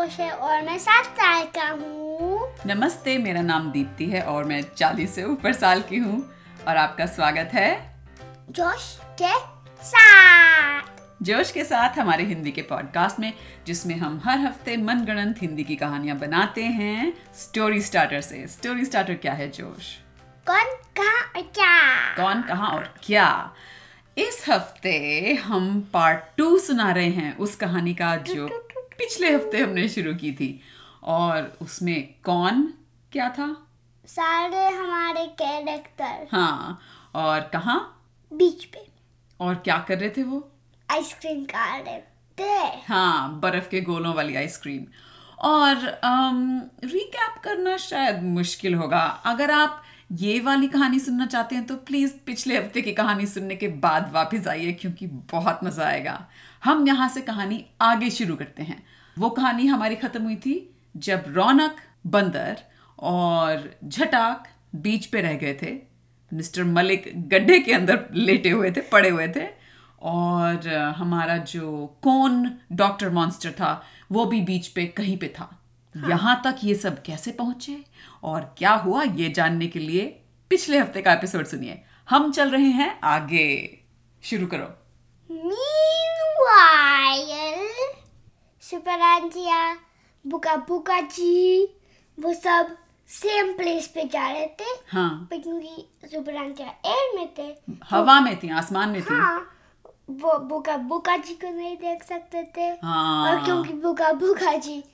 जोश है और मैं सात साल का हूँ। नमस्ते मेरा नाम दीप्ति है और मैं चालीस से ऊपर साल की हूँ और आपका स्वागत है जोश के साथ। जोश के साथ हमारे हिंदी के पॉडकास्ट में जिसमें हम हर हफ़्ते मनगढ़ंत हिंदी की कहानियाँ बनाते हैं। स्टोरी स्टार्टर से। स्टोरी स्टार्टर क्या है जोश? कौन कहा और क्या? कौन कहा और क्या? इस हफ़्ते हम पार्ट टू सुना रहे हैं उस कहानी का जो पिछले हफ़्ते हमने शुरू की थी। और उसमें कौन क्या था? सारे हमारे कैरेक्टर हाँ और कहाँ? बीच पे। और क्या कर रहे थे वो? आइसक्रीम खा रहे थे। हाँ बर्फ़ के गोलों वाली आइसक्रीम और रिकैप करना शायद मुश्किल होगा। अगर आप ये वाली कहानी सुनना चाहते हैं तो प्लीज़ पिछले हफ़्ते की कहानी सुनने के बाद वापस आइए क्योंकि बहुत मज़ा आएगा। हम यहाँ से कहानी आगे शुरू करते हैं। वो कहानी हमारी खत्म हुई थी जब रौनक बंदर और झटाक बीच पे रह गए थे। मिस्टर मलिक गड्ढे के अंदर लेटे हुए थे पड़े हुए थे और हमारा जो कौन डॉक्टर मॉन्स्टर था वो भी बीच पे कहीं पे था। यहाँ तक ये सब कैसे पहुँचे? और क्या हुआ ये जानने के लिए? पिछले हफ़्ते का एपिसोड सुनिए। हम चल रहे हैं आगे। शुरू करो। Meanwhile, बुका बुका जी वो सब सेम प्लेस पे जा रहे थे। हाँ। पर क्योंकि सुपरांचिया एयर में थे हवा में थी आसमान में थी। हाँ वो बुका बुका जी को नहीं देख सकते थे। हाँ। और क्योंकि बुका बुका जी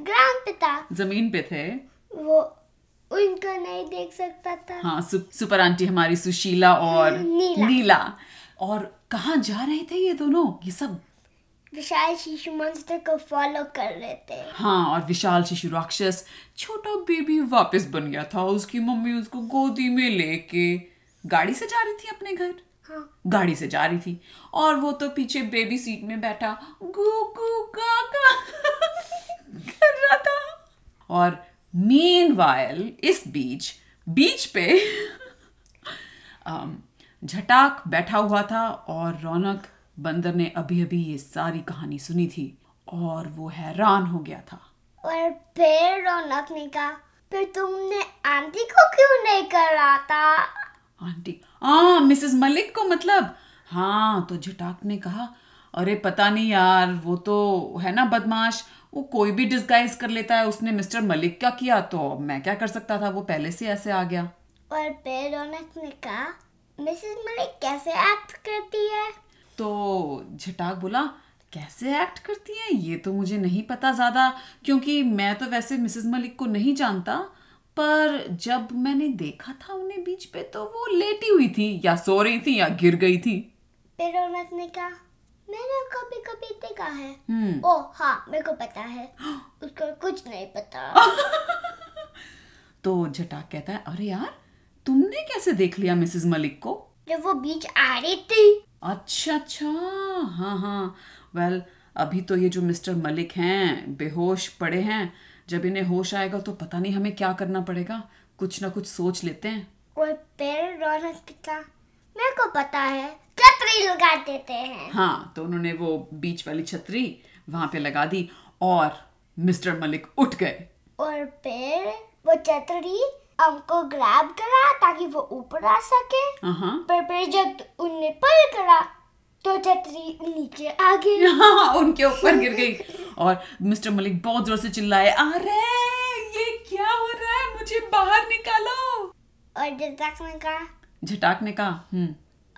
ग्राउंड पे था ज़मीन पे थे। वो उनको नहीं देख सकता था। हाँ सु, सुपर आंटी हमारी सुशीला और नीला। नीला। और कहाँ जा रहे थे ये दोनों? ये सब? विशाल शिशु मॉन्स्टर को फॉलो कर रहे थे। हाँ और विशाल शिशु राक्षस छोटा बेबी वापस बन गया था। उसकी मम्मी उसको गोदी में लेके गाड़ी से जा रही थी अपने घर? हाँ। गाड़ी से जा रही थी। और वो तो पीछे बेबी सीट में बैठा। गू गू गागा कर रहा था। और मीन इस बीच बीच पे झटाक बैठा हुआ था और रौनक बंदर ने अभी अभी ये सारी कहानी सुनी थी और वो हैरान हो गया था। और फिर रौनक ने कहा फिर तुमने आंटी को क्यों नहीं करा था? आंटी हाँ मिसेस मलिक को मतलब? हाँ तो झटाक ने कहा अरे पता नहीं यार वो तो है ना बदमाश। वो कोई भी डिस्गाइज कर लेता है उसने मिस्टर मलिक का किया तो मैं क्या कर सकता था? वो पहले से ऐसे आ गया। और फिर रौनक ने कहा मिसेस मलिक कैसे एक्ट करती है? तो झटाक बोला कैसे एक्ट करती है? ये तो मुझे नहीं पता ज़्यादा क्योंकि मैं तो वैसे मिसेस मलिक को नहीं जानता। पर जब मैंने देखा था उन्हें बीच पे तो वो लेटी हुई थी या सो रही थी या गिर गई थी। फिर रौनक ने कहा मैंने कभी कभी देखा है। हम्म। ओ हाँ मेरे को पता है। उसको कुछ नहीं पता। तो जटाक कहता है अरे यार तुमने कैसे देख लिया मिसेस मलिक को? जब वो बीच आ रही थी। अच्छा अच्छा हाँ हाँ। वेल अभी तो ये जो मिस्टर मलिक हैं बेहोश पड़े हैं। जब इन्हें होश आएगा तो पता नहीं हमें क्या करना पड़ेगा। कुछ ना कुछ सोच लेते हैं। और फिर रौनक कहा मेरे को पता है छतरी लगा देते हैं। हाँ तो उन्होंने वो बीच वाली छतरी वहाँ पे लगा दी और मिस्टर मलिक उठ गए। और फिर वो छतरी हमको ग्रैब करा ताकि वो ऊपर आ सके। हाँ। पर फिर जब उनने पल करा तो छतरी नीचे आ गई। हाँ उनके ऊपर गिर गई। और मिस्टर मलिक बहुत ज़ोर से चिल्लाए अरे ये क्या हो रहा है? मुझे बाहर निकालो! और जटाक ने कहा झटाक ने कहा हम्म।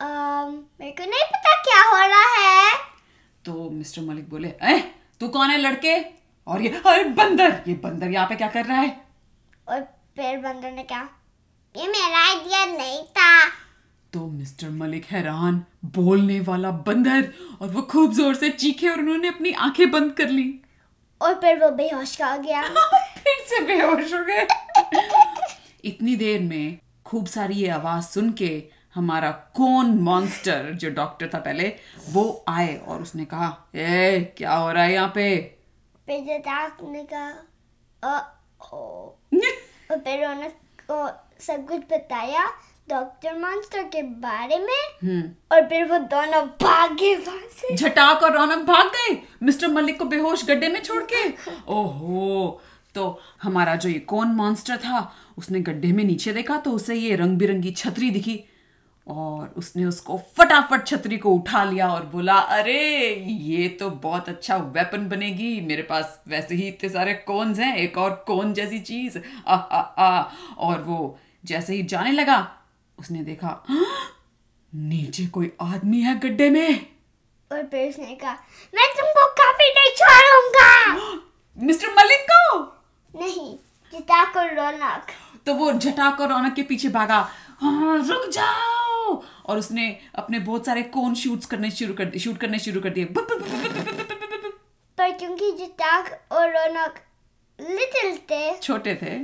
"अम, मेरे को नहीं पता क्या हो रहा है। तो मिस्टर मलिक बोले ए तू कौन है लड़के? और ये अरे बंदर! ये बंदर यहाँ पे क्या कर रहा है? और फिर बंदर ने कहा ये मेरा आइडिया नहीं था। तो मिस्टर मलिक हैरान बोलने वाला बंदर और वो खूब ज़ोर से चीखे और उन्होंने अपनी आँखें बंद कर ली। और फिर वो बेहोश का गया। फिर से बेहोश हो गए। इतनी देर में खूब सारी ये आवाज़ सुन के हमारा कौन मॉन्स्टर जो डॉक्टर था पहले वो आए और उसने कहा ए क्या हो रहा है यहाँ पे? फिर जटाक ने कहा "अ, ओ। और फिर रौनक को सब कुछ बताया डॉक्टर मॉन्स्टर के बारे में। हम्म। और फिर वो दोनों भागे वहाँ से। झटाक और रौनक भाग गए मिस्टर मलिक को बेहोश गड्ढे में छोड़ के। ओहो तो हमारा जो ये कौन मॉन्स्टर था उसने गड्ढे में नीचे देखा तो उसे ये रंग बिरंगी छतरी दिखी और उसने उसको फटाफट छतरी को उठा लिया और बोला अरे ये तो बहुत अच्छा वेपन बनेगी। मेरे पास वैसे ही इतने सारे कोन्स हैं एक और कोन जैसी चीज़। आ आ आ और वो जैसे ही जाने लगा उसने देखा "हाँ, नीचे कोई आदमी है गड्ढे में। और उसने कहा मैं तुमको कभी नहीं छोड़ूँगा। मिस्टर मलिक को? नहीं। जटाकर रौनक। तो वो जटाकर रौनक के पीछे भागा हाँ रुक जाओ! और उसने अपने बहुत सारे कोन शूट्स करने शुरू कर शूट करने शुरू कर दिए। पर क्योंकि जटाक और रौनक लिटिल थे छोटे थे।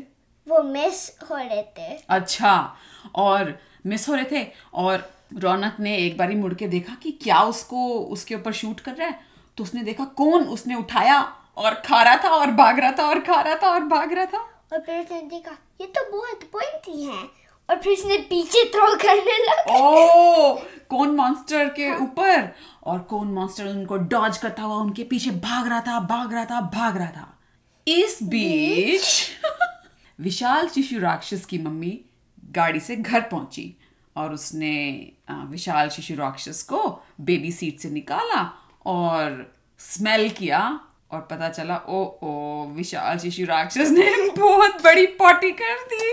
वो मिस हो रहे थे। अच्छा और मिस हो रहे थे। और रौनक ने एक बारी मुड़ के देखा कि क्या उसको उसके ऊपर शूट कर रहा है। तो उसने देखा कौन उसने उठाया और खा रहा था और भाग रहा था और खा रहा था और भाग रहा था। और फिर उसने देखा ये तो बहुत पॉइंटी है। और फिर उसने पीछे थ्रो करने लगा। ओ कौन मॉन्स्टर के ऊपर। हाँ। और कौन मॉन्स्टर उनको डॉज करता हुआ उनके पीछे भाग रहा था भाग रहा था भाग रहा था। इस बीच। विशाल शिशु राक्षस की मम्मी गाड़ी से घर पहुँची और उसने विशाल शिशु राक्षस को बेबी सीट से निकाला और स्मेल किया। और पता चला ओ ओ विशाल शिशु राक्षस ने बहुत बड़ी पॉटी कर दी।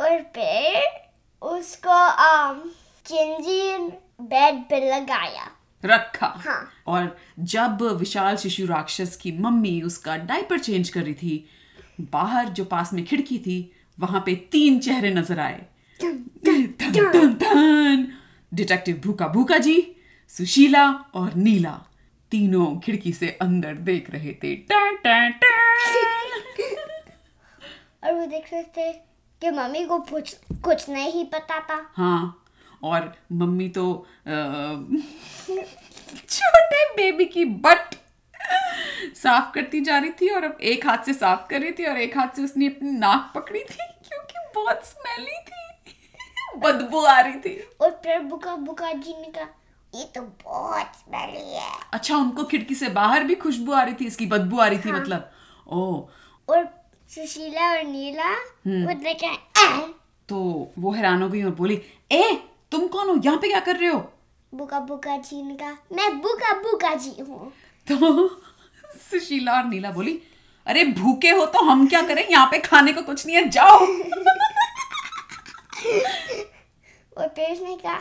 और फिर उसको आम चिंजी बेड पे लगाया। रखा। हाँ। और जब विशाल शिशु राक्षस की मम्मी उसका डायपर चेंज कर रही थी बाहर जो पास में खिड़की थी वहाँ पे तीन चेहरे नज़र आए। डिटेक्टिव भूखा भूखा जी सुशीला और नीला तीनों खिड़की से अंदर देख रहे थे। टन, टन, टन। और वो देख रहे थे कि मम्मी को कुछ कुछ नहीं पता था। हाँ और मम्मी तो छोटे बेबी की बट साफ़ करती जा रही थी और अब एक हाथ से साफ़ कर रही थी और एक हाथ से उसने अपनी नाक पकड़ी थी क्योंकि बहुत स्मेली थी। बदबू आ रही थी। और फिर बुका बुका जी ने कहा ये तो बहुत स्मेली है। अच्छा उनको खिड़की से बाहर भी खुशबू आ रही थी इसकी बदबू आ रही थी मतलब। ओ। और सुशीला और नीला वो देखे "आह!" तो वो हैरान हो गई और बोली ए तुम कौन हो? यहाँ पे क्या कर रहे हो? बुका बुका जी ने कहा मैं बुका बुका जी हूँ। तो सुशीला और नीला बोली अरे भूखे हो तो हम क्या करें? यहाँ पे खाने को कुछ नहीं है जाओ। और फिर उसने कहा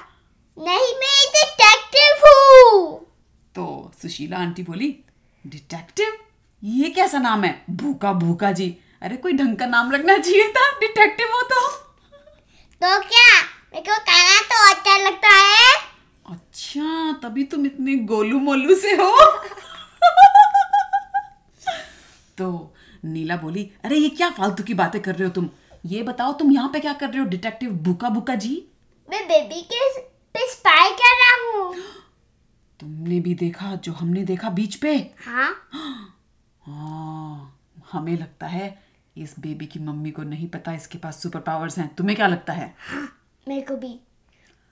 नहीं मैं डिटेक्टिव हूँ। तो सुशीला आंटी बोली डिटेक्टिव ये कैसा नाम है? भूखा भूखा जी। अरे कोई ढंग का नाम रखना चाहिए था डिटेक्टिव हो तो? तो क्या? मेरे को खाना तो अच्छा लगता है। अच्छा तभी तुम इतने गोलू मोलू से हो। तो नीला बोली अरे ये क्या फालतू की बातें कर रहे हो तुम? ये बताओ तुम यहाँ पे क्या कर रहे हो डिटेक्टिव भूखा भूखा जी? मैं बेबी के पे स्पाई कर रहा हूँ। तुमने भी देखा जो हमने देखा बीच पे? हाँ। हाँ हमें लगता है इस बेबी की मम्मी को नहीं पता इसके पास सुपर पावर्स हैं। तुम्हें क्या लगता है? हाँ, मेरे को भी।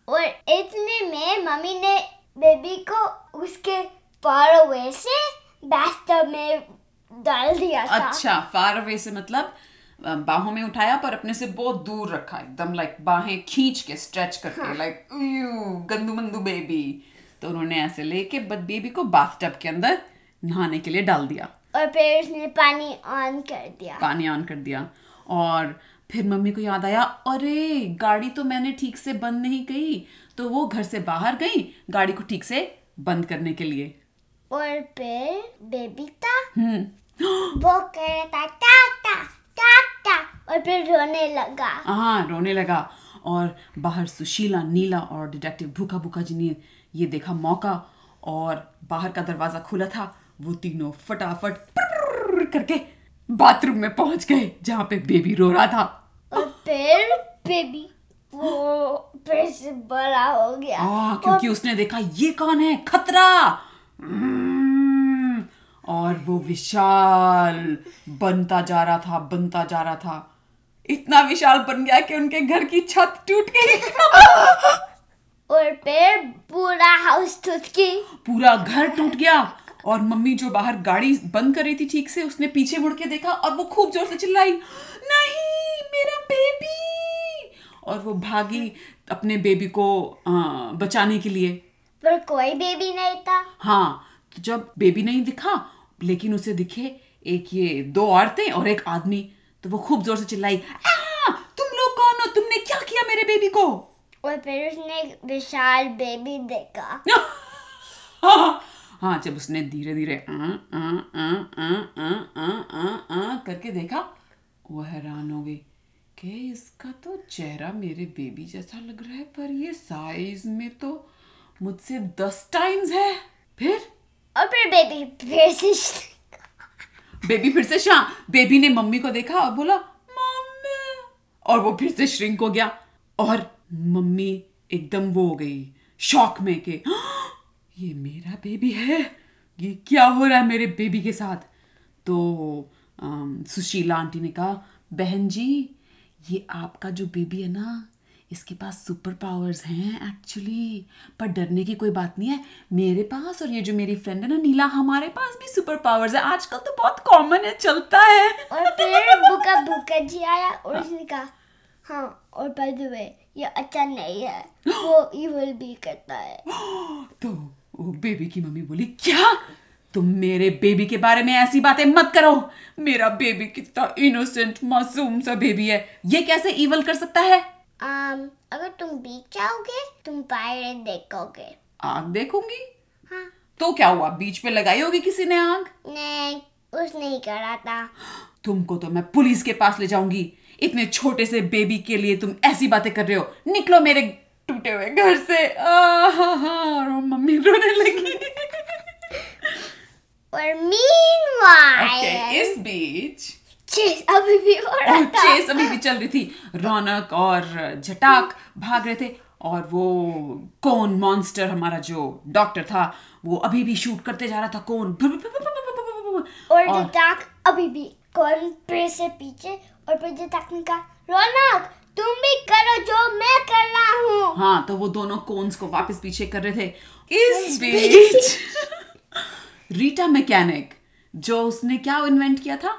और इतने में मम्मी ने बेबी को उसके फार अवे से बाथटब में डाल दिया था। अच्छा फार अवे से मतलब बाहों में उठाया पर अपने से बहुत दूर रखा एकदम लाइक बाहें खींच के स्ट्रेच करके लाइक गंदू मंदू बेबी तो उन्होंने ऐसे लेके बेबी को बाथटब के अंदर नहाने के लिए डाल दिया। और फिर उसने पानी ऑन कर दिया। पानी ऑन कर दिया। और फिर मम्मी को याद आया अरे गाड़ी तो मैंने ठीक से बंद नहीं की। तो वो घर से बाहर गई गाड़ी को ठीक से बंद करने के लिए। और फिर बेबी था हम्म। वो कह रहा था टाक और फिर रोने लगा। हाँ रोने लगा। और बाहर सुशीला नीला और डिटेक्टिव भूखा भूखा जी ने ये देखा मौका और बाहर का दरवाज़ा खुला था। वो तीनों फटाफट करके बाथरूम में पहुँच गए जहाँ पे बेबी रो रहा था। और फिर बेबी वो फिर से बड़ा हो गया। आ, क्योंकि उसने देखा ये कौन है? खतरा! और वो विशाल बनता जा रहा था बनता जा रहा था। इतना विशाल बन गया कि उनके घर की छत टूट गई। और फिर पूरा हाउस टूट गई। पूरा घर टूट गया और मम्मी जो बाहर गाड़ी बंद कर रही थी ठीक से उसने पीछे मुड़ के देखा और वो खूब ज़ोर से चिल्लाई नहीं मेरा बेबी और वो भागी अपने बेबी को आ, बचाने के लिए। पर कोई बेबी नहीं था। हाँ तो जब बेबी नहीं दिखा लेकिन उसे दिखे एक ये दो औरतें और एक आदमी। तो वो खूब ज़ोर से चिल्लाई तुम लोग कौन हो? तुमने क्या किया मेरे बेबी को? और फिर उसने विशाल बेबी देखा। हाँ जब उसने धीरे धीरे करके देखा वो हैरान हो गई कि इसका तो चेहरा मेरे बेबी जैसा लग रहा है पर ये साइज़ में तो मुझसे दस टाइम्स है। फिर और फिर बेबी फिर से बेबी फिर से शां। बेबी ने मम्मी को देखा और बोला मम्मी। और वो फिर से श्रिंक हो गया। और मम्मी एकदम वो हो गई शॉक में कि "हाँ, ये मेरा बेबी है। ये क्या हो रहा है मेरे बेबी के साथ? तो सुशीला आंटी ने कहा बहन जी ये आपका जो बेबी है ना इसके पास सुपर पावर्स हैं एक्चुअली पर डरने की कोई बात नहीं है मेरे पास और ये जो मेरी फ्रेंड है ना नीला हमारे पास भी सुपर पावर्स है। आजकल तो बहुत कॉमन है चलता है। और फिर बुका बुका जी आया और उसने कहा हाँ और बाय द वे ये अच्छा नहीं है। वो इविल भी करता है। तो वो बेबी की मम्मी बोली क्या? तुम मेरे बेबी के बारे में ऐसी बातें मत करो। मेरा बेबी कितना इनोसेंट मासूम सा बेबी है। ये कैसे इवल कर सकता है? Um, अगर तुम बीच जाओगे तुम पायरेट देखोगे। आग देखूँगी? हाँ। तो क्या हुआ? बीच पे लगाई होगी किसी ने आग? नहीं उसने ही करा था। तुमको तो मैं पुलिस के पास ले जाऊँगी। इतने छोटे से बेबी के लिए तुम ऐसी बातें कर रहे हो। निकलो मेरे टूटे हुए घर से। और मम्मी रोने लगी। और मीनवाइल ओके इस बीच चेस अभी भी हो रहा था। चेस अभी भी चल रही थी। रौनक और जटाक भाग रहे थे और वो कौन मॉन्स्टर हमारा जो डॉक्टर था वो अभी भी शूट करते जा रहा था कौन? और जटाक अभी भी कौन? फिर से पीछे और फिर जटाक ने कहा रौनक तुम भी करो जो मैं कर रहा हूँ। हाँ तो वो दोनों कोन्स को वापस पीछे कर रहे थे। इस बीच। रीटा मैकेनिक जो उसने क्या इन्वेंट किया था?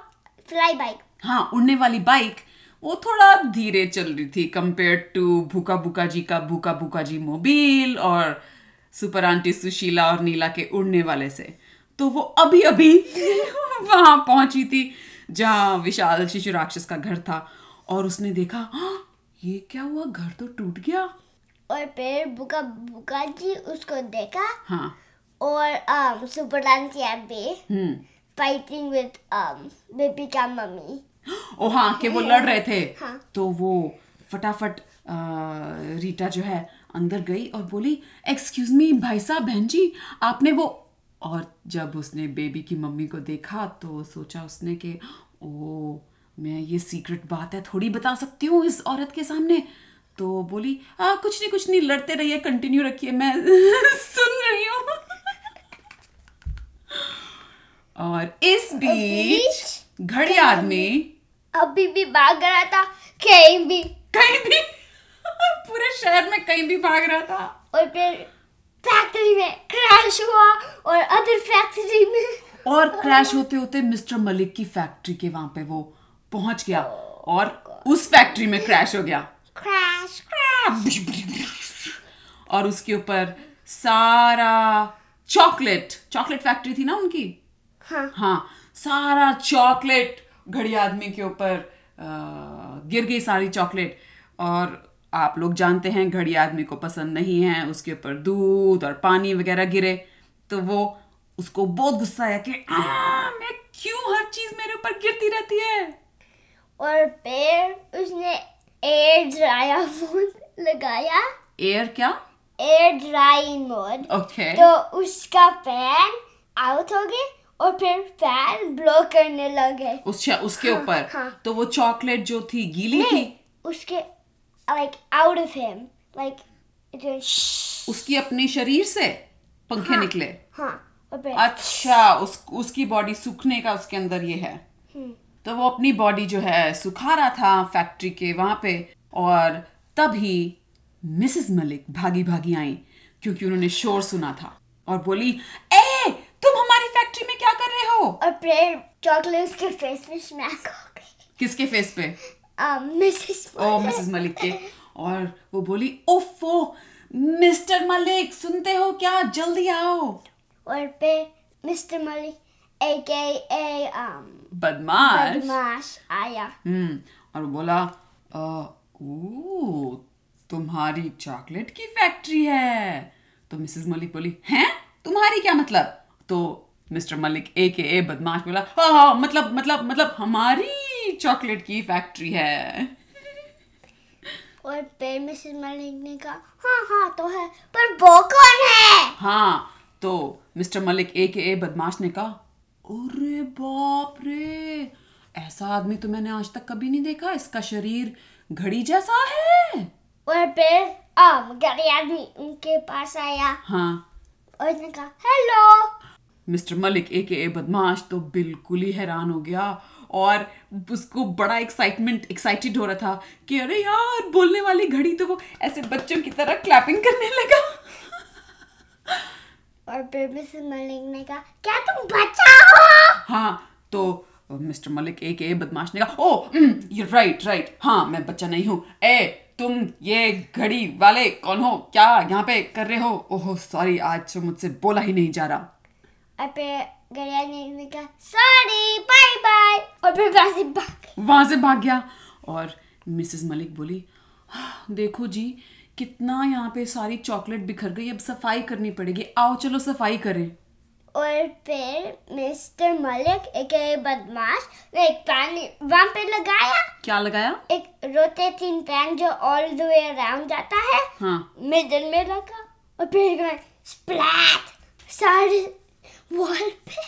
फ्लाई बाइक हाँ उड़ने वाली बाइक वो थोड़ा धीरे चल रही थी कंपेयर टू भूका भूका जी का भूका भूका जी मोबिल और सुपर आंटी सुशीला और नीला के उड़ने वाले से। तो वो अभी अभी वहाँ पहुँची थी जहाँ विशाल शिशु राक्षस का घर था और उसने देखा "हाँ, ये क्या हुआ? घर तो टूट गया। और फिर बुका बुका जी उसको देखा हाँ। और सुपर डांस भी फाइटिंग विद um, बेबी का मम्मी ओ हाँ कि वो लड़ रहे थे। हाँ। तो वो फटाफट अ, रीटा जो है अंदर गई और बोली एक्सक्यूज मी भाई साहब बहन जी आपने वो और जब उसने बेबी की मम्मी को देखा तो सोचा उसने कि ओ मैं ये सीक्रेट बात है थोड़ी बता सकती हूँ इस औरत के सामने? तो बोली आ, कुछ नहीं कुछ नहीं लड़ते रहिए कंटिन्यू रखिए मैं सुन रही हूँ। और इस बीच घड़ी आदमी अभी भी भाग रहा था कहीं भी। कहीं भी पूरे शहर में कहीं भी भाग रहा था। और फिर फैक्ट्री में क्रैश हुआ और अदर फैक्ट्री में। और क्रैश होते होते मिस्टर मलिक की फैक्ट्री के वहाँ पे वो पहुँच गया और उस फैक्ट्री में क्रैश हो गया। क्रैश और उसके ऊपर सारा चॉकलेट चॉकलेट फैक्ट्री थी ना उनकी? हाँ। हाँ सारा चॉकलेट घड़ी आदमी के ऊपर गिर गई सारी चॉकलेट। और आप लोग जानते हैं घड़ी आदमी को पसंद नहीं है उसके ऊपर दूध और पानी वगैरह गिरे। तो वो उसको बहुत गुस्सा आया कि "आ, मैं क्यों हर चीज़ मेरे ऊपर गिरती रहती है? और फिर उसने एयर ड्रायर मोड लगाया। एयर क्या? Air dry mode. ओके। तो उसका फ़ैन आउट हो गए और फिर फ़ैन ब्लो करने लगे। उस उसके ऊपर। हाँ। तो वो चॉकलेट जो थी गीली थी? उसके like out of him like उसकी अपने शरीर से पंखे हाँ, निकले? हाँ अच्छा उस उसकी बॉडी सूखने का उसके अंदर ये है। हम्म, तो वो अपनी बॉडी जो है सुखा रहा था फैक्ट्री के वहाँ पे और तभी मिसेस मलिक भागी भागी आई क्योंकि उन्होंने शोर सुना था। और बोली ए तुम हमारी फैक्ट्री में क्या कर रहे हो और फिर चॉकलेट उसके फेस में स्मैक हो गई किसके फेस पे? मिसेस ओ मिसेस मलिक के। और वो बोली ओफो मिस्टर मलिक सुनते हो क्या? जल्दी आओ. और फिर मिस्टर मलिक ए के ए बदमाश। बदमाश आया। हम्म और बोला ओ तुम्हारी चॉकलेट की फैक्ट्री है। तो मिसेस मलिक बोली हैं? तुम्हारी क्या मतलब? तो मिस्टर मलिक ए के ए बदमाश बोला हाँ हाँ मतलब मतलब मतलब हमारी चॉकलेट की फैक्ट्री है। और फिर मिसेस मलिक ने कहा हाँ हाँ तो है पर वो कौन है? हाँ तो मिस्टर मलिक ए के ए बदमाश ने कहा अरे बाप रे ऐसा आदमी तो मैंने आज तक कभी नहीं देखा इसका शरीर घड़ी जैसा है। और फिर um, गरीब आदमी उनके पास आया। हाँ। और उसने कहा हेलो। मिस्टर मलिक ए के ए बदमाश तो बिल्कुल ही हैरान हो गया और उसको बड़ा एक्साइटमेंट एक्साइटेड हो रहा था कि अरे यार बोलने वाली घड़ी तो वो ऐसे बच्चों की तरह क्लैपिंग करने लगा। और फिर मिसेस मलिक ने कहा क्या तुम बच्चा हो? हाँ तो मिस्टर मलिक ए के ए बदमाश ने कहा ओ ये राइट राइट हाँ मैं बच्चा नहीं हूँ। ए तुम ये घड़ी वाले कौन हो? क्या यहाँ पे कर रहे हो? ओहो सॉरी आज तो मुझसे बोला ही नहीं जा रहा। और फिर गरीब ने कहा सॉरी बाय बाय और फिर वहाँ से भाग वहाँ से भाग गया और मिसेस मलिक बोली "हाँ, देखो जी कितना यहाँ पे सारी चॉकलेट बिखर गई अब सफ़ाई करनी पड़ेगी। आओ चलो सफ़ाई करें. और फिर मिस्टर मलिक एक बदमाश ने एक पैन वहाँ पे लगाया। क्या लगाया? एक रोटेटिंग पैन जो ऑल द वे अराउंड जाता है हाँ। मिडल में लगा। और फिर स्प्लैट सारे वॉल पे।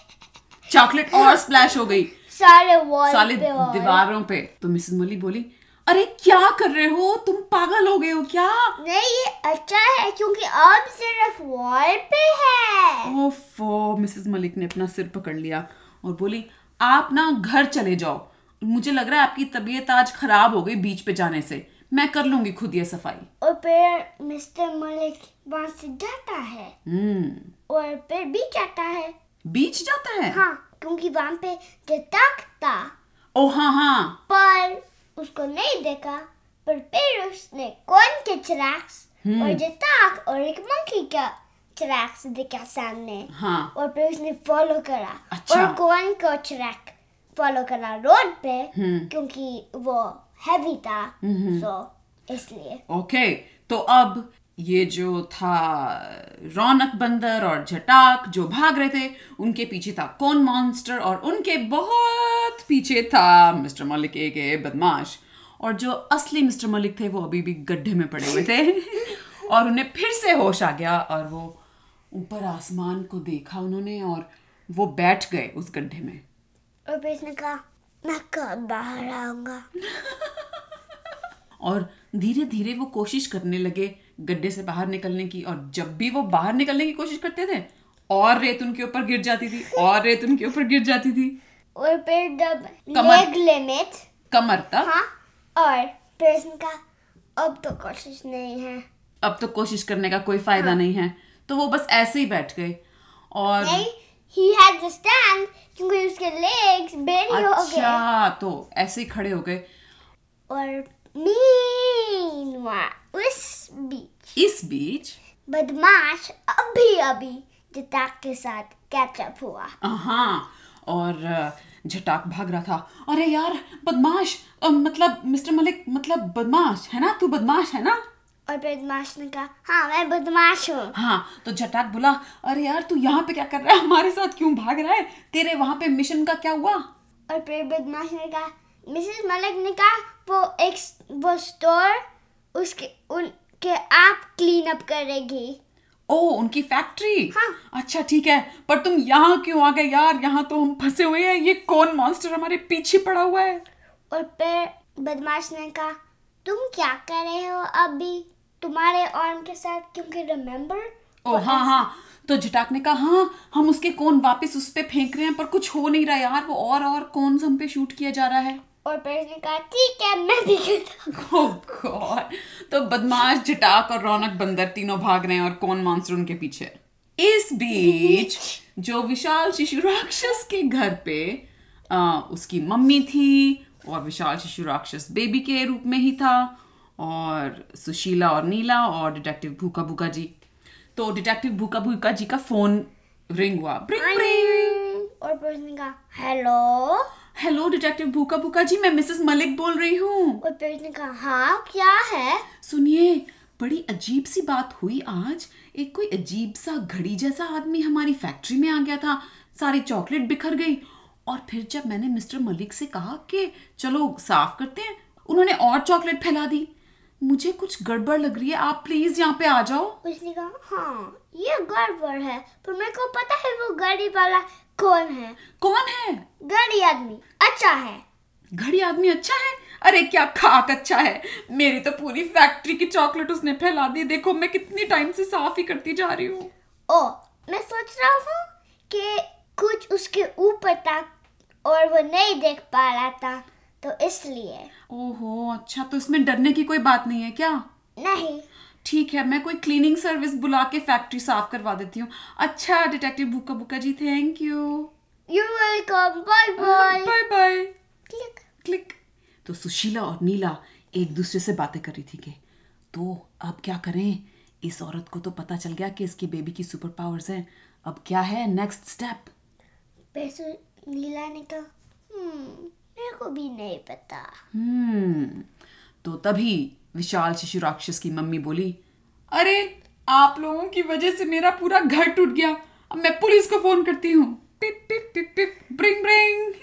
चॉकलेट और स्प्लैश हो गई। सारे वॉल साले पे और। दीवारों पे। तो मिसेस मलिक बोली अरे क्या कर रहे हो? तुम पागल हो गए हो क्या? नहीं ये अच्छा है क्योंकि अब सिर्फ़ वॉल पे है। ओफो मिसेस मलिक ने अपना सिर पकड़ लिया और बोली आप ना घर चले जाओ। मुझे लग रहा है आपकी तबीयत आज खराब हो गई बीच पे जाने से। मैं कर लूँगी खुद ये सफ़ाई। और फिर मिस्टर मलिक वहाँ से जाता है। हम्म। और फिर बीच जाता है। बीच जाता है? हाँ क्योंकि वहाँ पे जताक था। ओ हाँ हाँ। पर उसको नहीं देखा पर फिर उसने कौन के चिराक्स और जताक और एक मंकी का चिराक्स देखा सामने। हाँ। और फिर उसने फॉलो करा। अच्छा। और कौन को चिराक फॉलो करा रोड पे हम्म। क्योंकि वो हैवी था। सो इसलिए। ओके तो अब ये जो था रौनक बंदर और झटाक जो भाग रहे थे उनके पीछे था कौन मॉन्स्टर और उनके बहुत पीछे था मिस्टर मलिक ए के बदमाश। और जो असली मिस्टर मलिक थे वो अभी भी गड्ढे में पड़े हुए थे। और उन्हें फिर से होश आ गया और वो ऊपर आसमान को देखा उन्होंने और वो बैठ गए उस गड्ढे में। और मैं कब बाहर आऊँगा? और धीरे धीरे वो कोशिश करने लगे गड्ढे से बाहर निकलने की और जब भी वो बाहर निकलने की कोशिश करते थे और रेत उनके ऊपर गिर जाती थी और रेत उनके ऊपर गिर जाती थी। और फिर जब कमर- लिमिट कमर तक। हाँ और फिर उसने कहा अब तो कोशिश नहीं है। अब तो कोशिश करने का कोई फ़ायदा हाँ. नहीं है। तो वो बस ऐसे ही बैठ गए। और नहीं ही हैड टू स्टैंड क्योंकि उसके लेग्स बेरी हो गए अच्छा तो ऐसे ही खड़े हो गए। और मीनवाइल उस बीच इस बीच बदमाश अभी अभी जताक के साथ कैचअप हुआ हाँ और झटाक भाग रहा था अरे यार बदमाश अ, मतलब मिस्टर मलिक मतलब बदमाश है ना? तू बदमाश है ना? और बदमाश ने कहा हाँ मैं बदमाश हूँ. हाँ तो झटाक बोला अरे यार तू यहाँ पे क्या कर रहा है? हमारे साथ क्यों भाग रहा है? तेरे वहाँ पे मिशन का क्या हुआ? और फिर बदमाश ने कहा मिसेस मलिक ने कहा वो एक वो स्टोर उसके उनके आप क्लीन अप करेगी. ओ उनकी फैक्ट्री हाँ। अच्छा ठीक है। पर तुम यहाँ क्यों आ गए यार? यहाँ तो हम फंसे हुए हैं। ये कौन मॉन्स्टर हमारे पीछे पड़ा हुआ है? और फिर बदमाश ने कहा तुम क्या कर रहे हो अभी? तुम्हारे आर्म के साथ क्योंकि रिमेम्बर ओ हाँ हाँ। तो झटाक ने कहा हाँ हम उसके कोन वापस उस पर फेंक रहे हैं? पर कुछ हो नहीं रहा यार। वो और और कौन हम पे शूट किया जा रहा है? और फिर उसने कहा ठीक है मैं भी हूँ. Oh तो बदमाश जटाक और रौनक बंदर तीनों भाग रहे हैं और कौन मानसर उनके पीछे? इस बीच जो विशाल शिशु राक्षस के घर पे आ, उसकी मम्मी थी और विशाल शिशु राक्षस बेबी के रूप में ही था और सुशीला और नीला और डिटेक्टिव भूखा भूखा जी। तो डिटेक्टिव भूखा भूखा जी का फ़ोन रिंग हुआ। ब्रिंग ब्रिंग और hello hello detective Bhukha Bhukha ji मैं मिसेस मलिक बोल रही हूँ। और कहा हाँ क्या है? सुनिए बड़ी अजीब सी बात हुई आज। एक कोई अजीब सा घड़ी जैसा आदमी हमारी फैक्ट्री में आ गया था। सारी चॉकलेट बिखर गई। और फिर जब मैंने मिस्टर मलिक से कहा कि चलो साफ़ करते हैं उन्होंने और चॉकलेट फैला दी। मुझे कुछ गड़बड़ लग रही है। आप प्लीज़ यहाँ पे आ जाओ। उसने कहा हाँ ये गड़बड़ है पर मेरे को पता है वो गाड़ी वाला कौन है? कौन है? गाड़ी आदमी। अच्छा है। घड़ी आदमी अच्छा है? अरे क्या खाक अच्छा है। मेरी तो पूरी फैक्ट्री की चॉकलेट उसने फैला दी। देखो मैं कितनी टाइम से साफ़ ही करती जा रही हूँ। ओ मैं सोच रहा हूँ कि कुछ उसके ऊपर था और वो नहीं देख पा रहा था तो इसलिए। ओहो अच्छा तो इसमें डरने की कोई बात नहीं है क्या? नहीं। ठीक है मैं कोई क्लीनिंग सर्विस बुला के फैक्ट्री साफ़ करवा देती हूँ। अच्छा detective Bukka Bukka ji thank you you welcome bye bye bye bye click click तो सुशीला और नीला एक दूसरे से बातें कर रही थी कि तो अब क्या करें? इस औरत को तो पता चल गया कि इसके बेबी की सुपर पावर्स हैं। अब क्या है नेक्स्ट स्टेप पैसो नीला ने कहा हम्म मेरे को भी नहीं पता। हम्म तो तभी विशाल शिशु राक्षस की मम्मी बोली अरे आप लोगों की वजह से मेरा पूरा घर टूट गया। अब मैं पुलिस को फ़ोन करती हूँ। ब्रिंग ब्रिंग।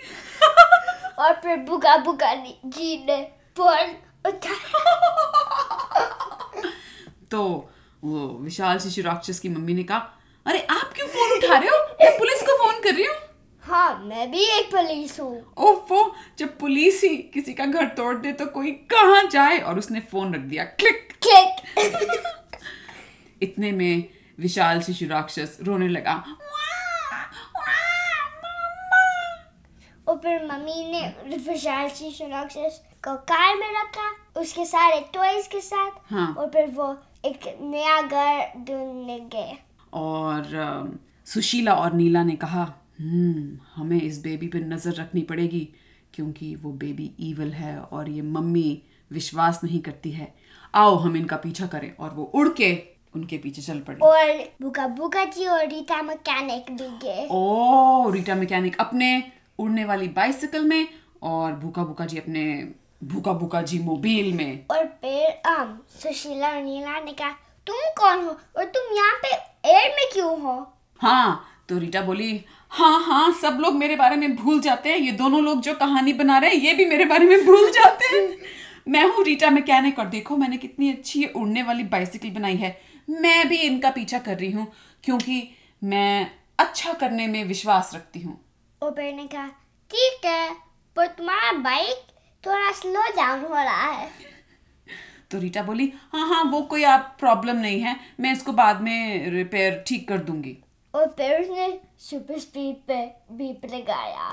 और फिर बुका बुका जी ने फ़ोन तो वो विशाल शिशु राक्षस की मम्मी ने कहा अरे आप क्यों फ़ोन उठा रहे हो? मैं पुलिस को फ़ोन कर रही हूँ। हाँ मैं भी एक पुलिस हूँ। ओफो जब पुलिस ही किसी का घर तोड़ दे तो कोई कहाँ जाए और उसने फ़ोन रख दिया। क्लिक। क्लिक। इतने में विशाल शिशु राक्षस रोने लगा। और फिर मम्मी ने विशाल शिशु राक्षस को कार में रखा उसके सारे टॉयज के साथ। हाँ। और फिर वो एक नया घर ढूँढने गए। और सुशीला और नीला ने कहा हमें इस बेबी पे नज़र रखनी पड़ेगी क्योंकि वो बेबी ईवल है और ये मम्मी विश्वास नहीं करती है। आओ हम इनका पीछा करें और वो उड़ के उनके पीछे चल पड़े। और बुका बुका जी और रीता मैकेनिक भी गए। ओ रीटा मैकेनिक अपने उड़ने वाली बाइसिकल में और भूखा भूखा जी अपने भूखा भूखा जी मोबाइल में। और फिर um, सुशीला और नीला ने कहा तुम कौन हो? और तुम यहाँ पे एयर में क्यों हो? हाँ तो रीटा बोली हाँ हाँ सब लोग मेरे बारे में भूल जाते हैं। ये दोनों लोग जो कहानी बना रहे हैं ये भी मेरे बारे में भूल जाते हैं। मैं हूँ रीटा मैकेनिक और देखो मैंने कितनी अच्छी ये उड़ने वाली बाइसिकल बनाई है। मैं भी इनका पीछा कर रही हूँ क्योंकि मैं अच्छा करने में विश्वास रखती हूँ। फिर ने कहा ठीक है पर तुम्हारा बाइक थोड़ा स्लो डाउन हो रहा है। तो रीटा बोली हाँ हाँ वो कोई आप प्रॉब्लम नहीं है। मैं इसको बाद में रिपेयर ठीक कर दूँगी। और फिर उसने सुपर स्पीड पे बीप लगाया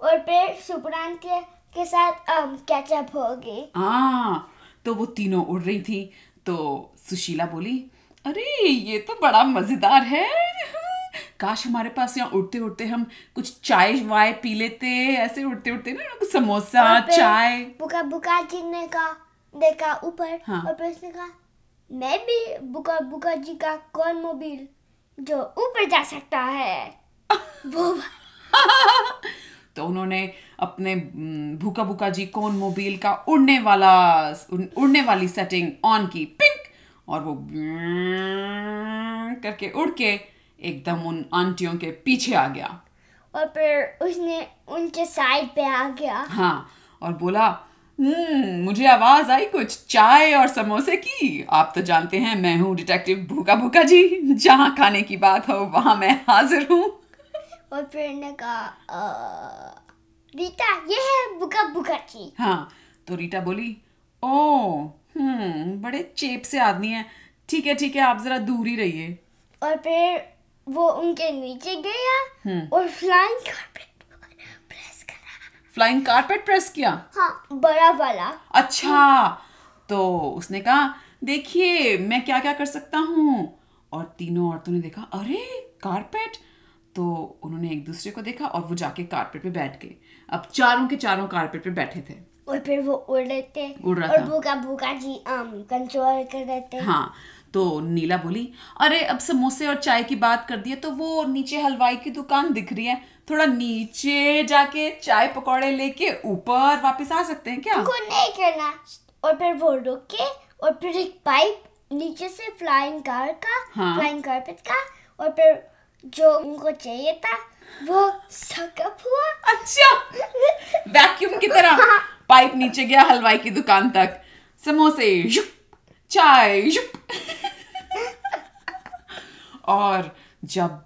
और फिर सुपरान के के साथ um, कैचअप हो गई। हाँ तो वो तीनों उड़ रही थी। तो सुशीला बोली अरे ये तो बड़ा मज़ेदार है। काश हमारे पास यहाँ उड़ते उड़ते हम कुछ चाय वाय पी लेते ऐसे उड़ते उड़ते ना कुछ समोसा चाय। बुका बुका जी ने कहा देखा ऊपर हाँ। और फिर उसने कहा मैं भी बुका बुका जी का कौन मोबाइल? जो ऊपर जा सकता है। वो तो उन्होंने अपने भूखा भूखा जी कौन मोबाइल का उड़ने वाला उड़ने वाली सेटिंग ऑन की। पिंक! और वो करके उड़ के एकदम उन आंटियों के पीछे आ गया। और फिर उसने उनके साइड पे आ गया। हाँ और बोला हम्म मुझे आवाज़ आई कुछ चाय और समोसे की। आप तो जानते हैं मैं हूँ डिटेक्टिव भूखा भूखा जी। जहाँ खाने की बात हो वहाँ मैं हाजिर हूँ। और फिर ने कहा "अ, रीता ये है भूखा भूखा जी। हाँ तो रीटा बोली ओ हम्म बड़े चेप से आदमी है। ठीक है ठीक है आप जरा दूर ही रहिए। और फिर वो उनके नीचे गया हम्म। और फ्लाइंग करा फ्लाइंग कारपेट प्रेस किया? हाँ बड़ा वाला। अच्छा तो उसने कहा देखिए मैं क्या क्या कर सकता हूँ। और तीनों औरतों ने देखा अरे कारपेट? तो उन्होंने एक दूसरे को देखा और वो जाके कारपेट पे बैठ गए। अब चारों के चारों कारपेट पे बैठे थे। और फिर वो उड़ रहे थे। उड़ रहा और था। भूखा भूखा जी आम कंट्रोल कर रहे थे। हाँ तो नीला बोली अरे अब समोसे और चाय की बात कर दी है तो वो नीचे हलवाई की दुकान दिख रही है। थोड़ा नीचे जाके चाय पकौड़े लेके ऊपर वापस आ सकते हैं क्या? उनको नहीं करना। और फिर वो रुके और फिर एक पाइप नीचे से फ्लाइंग कार का हाँ। फ्लाइंग कारपेट का और फिर जो उनको चाहिए था वो सकअप हुआ। अच्छा! वैक्यूम की तरह। पाइप नीचे गया हलवाई की दुकान तक। समोसे चाय। और जब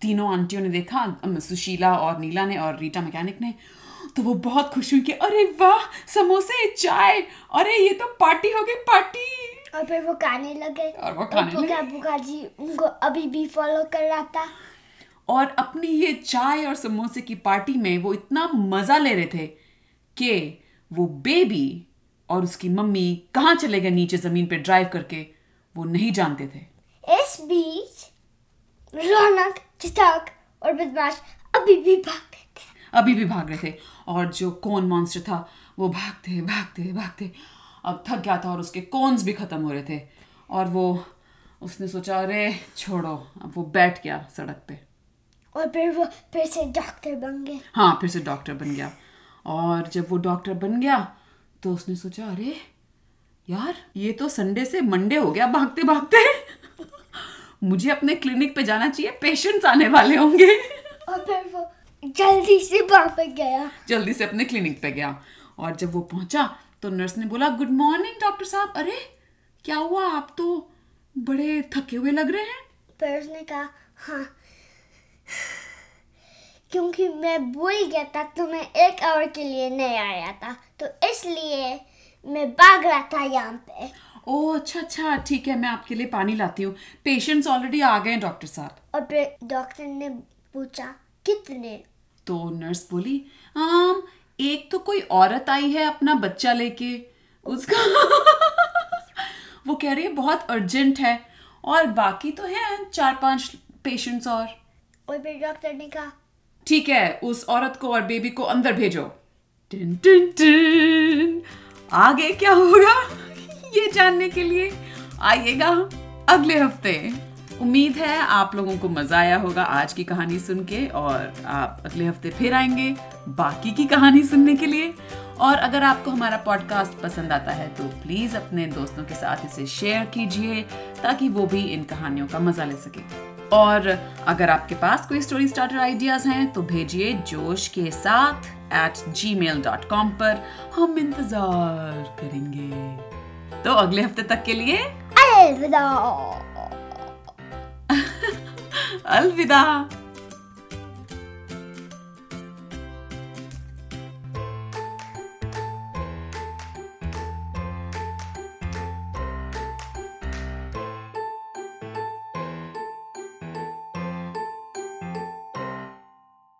तीनों आंटियों ने देखा सुशीला और नीला ने और रीटा मैकेनिक ने तो वो बहुत खुश हुई कि अरे वाह समोसे चाय अरे ये तो पार्टी हो गई पार्टी! और फिर वो खाने लगे। और वो खाने लगे। भूखा भूखा जी उनको अभी भी फॉलो कर रहा था? और अपनी ये चाय और समोसे की पार्टी में वो इतना मज़ा ले रहे थे कि वो बेबी और उसकी मम्मी कहाँ चले गए नीचे ज़मीन पे ड्राइव करके वो नहीं जानते थे। इस बीच रौनक चिताक और बदमाश अभी भी भागते थे। अभी भी भाग रहे थे और जो कौन मॉन्स्टर था वो भागते भागते भागते अब थक गया था और उसके कॉन्स भी खत्म हो रहे थे। और वो उसने सोचा अरे छोड़ो अब वो बैठ गया सड़क पे। और फिर वो फिर से डॉक्टर बन गए। हाँ फिर से डॉक्टर बन गया। और जब वो डॉक्टर बन गया तो उसने सोचा अरे यार ये तो संडे से मंडे हो गया भागते भागते। मुझे अपने क्लिनिक पे जाना चाहिए पेशेंट्स आने वाले होंगे। और फिर वो जल्दी से वापस गया। जल्दी से अपने क्लिनिक पे गया। और जब वो पहुँचा तो नर्स ने बोला गुड मॉर्निंग डॉक्टर साहब। अरे क्या हुआ? आप तो बड़े थके हुए लग रहे हैं? फिर उसने कहा हाँ क्योंकि मैं भूल गया था तो मैं एक आवर के लिए नहीं आया था। तो इसलिए मैं भाग रहा था यहाँ पे। ओह अच्छा अच्छा ठीक है मैं आपके लिए पानी लाती हूँ। पेशेंट्स ऑलरेडी आ गए हैं डॉक्टर साहब। और फिर डॉक्टर ने पूछा कितने? तो नर्स बोली आम एक तो कोई औरत आई है अपना बच्चा लेके। उसका वो कह रही है बहुत अर्जेंट है। और बाकी तो हैं चार पाँच पेशेंट्स और। और फिर डॉक्टर ने कहा ठीक है, उस औरत को और बेबी को अंदर भेजो। टिन टिन टिन। आगे क्या होगा? ये जानने के लिए आइएगा अगले हफ़्ते। उम्मीद है आप लोगों को मज़ा आया होगा आज की कहानी सुन के और आप अगले हफ़्ते फिर आएँगे बाकी की कहानी सुनने के लिए। और अगर आपको हमारा पॉडकास्ट पसंद आता है तो प्लीज़ अपने दोस्तों के साथ इसे शेयर कीजिए ताकि वो भी इन कहानियों का मज़ा ले सके। और अगर आपके पास कोई स्टोरी स्टार्टर आइडियाज़ हैं तो भेजिए जोश के साथ at G mail dot com पर हम इंतज़ार करेंगे। तो अगले हफ़्ते तक के लिए अलविदा। अलविदा।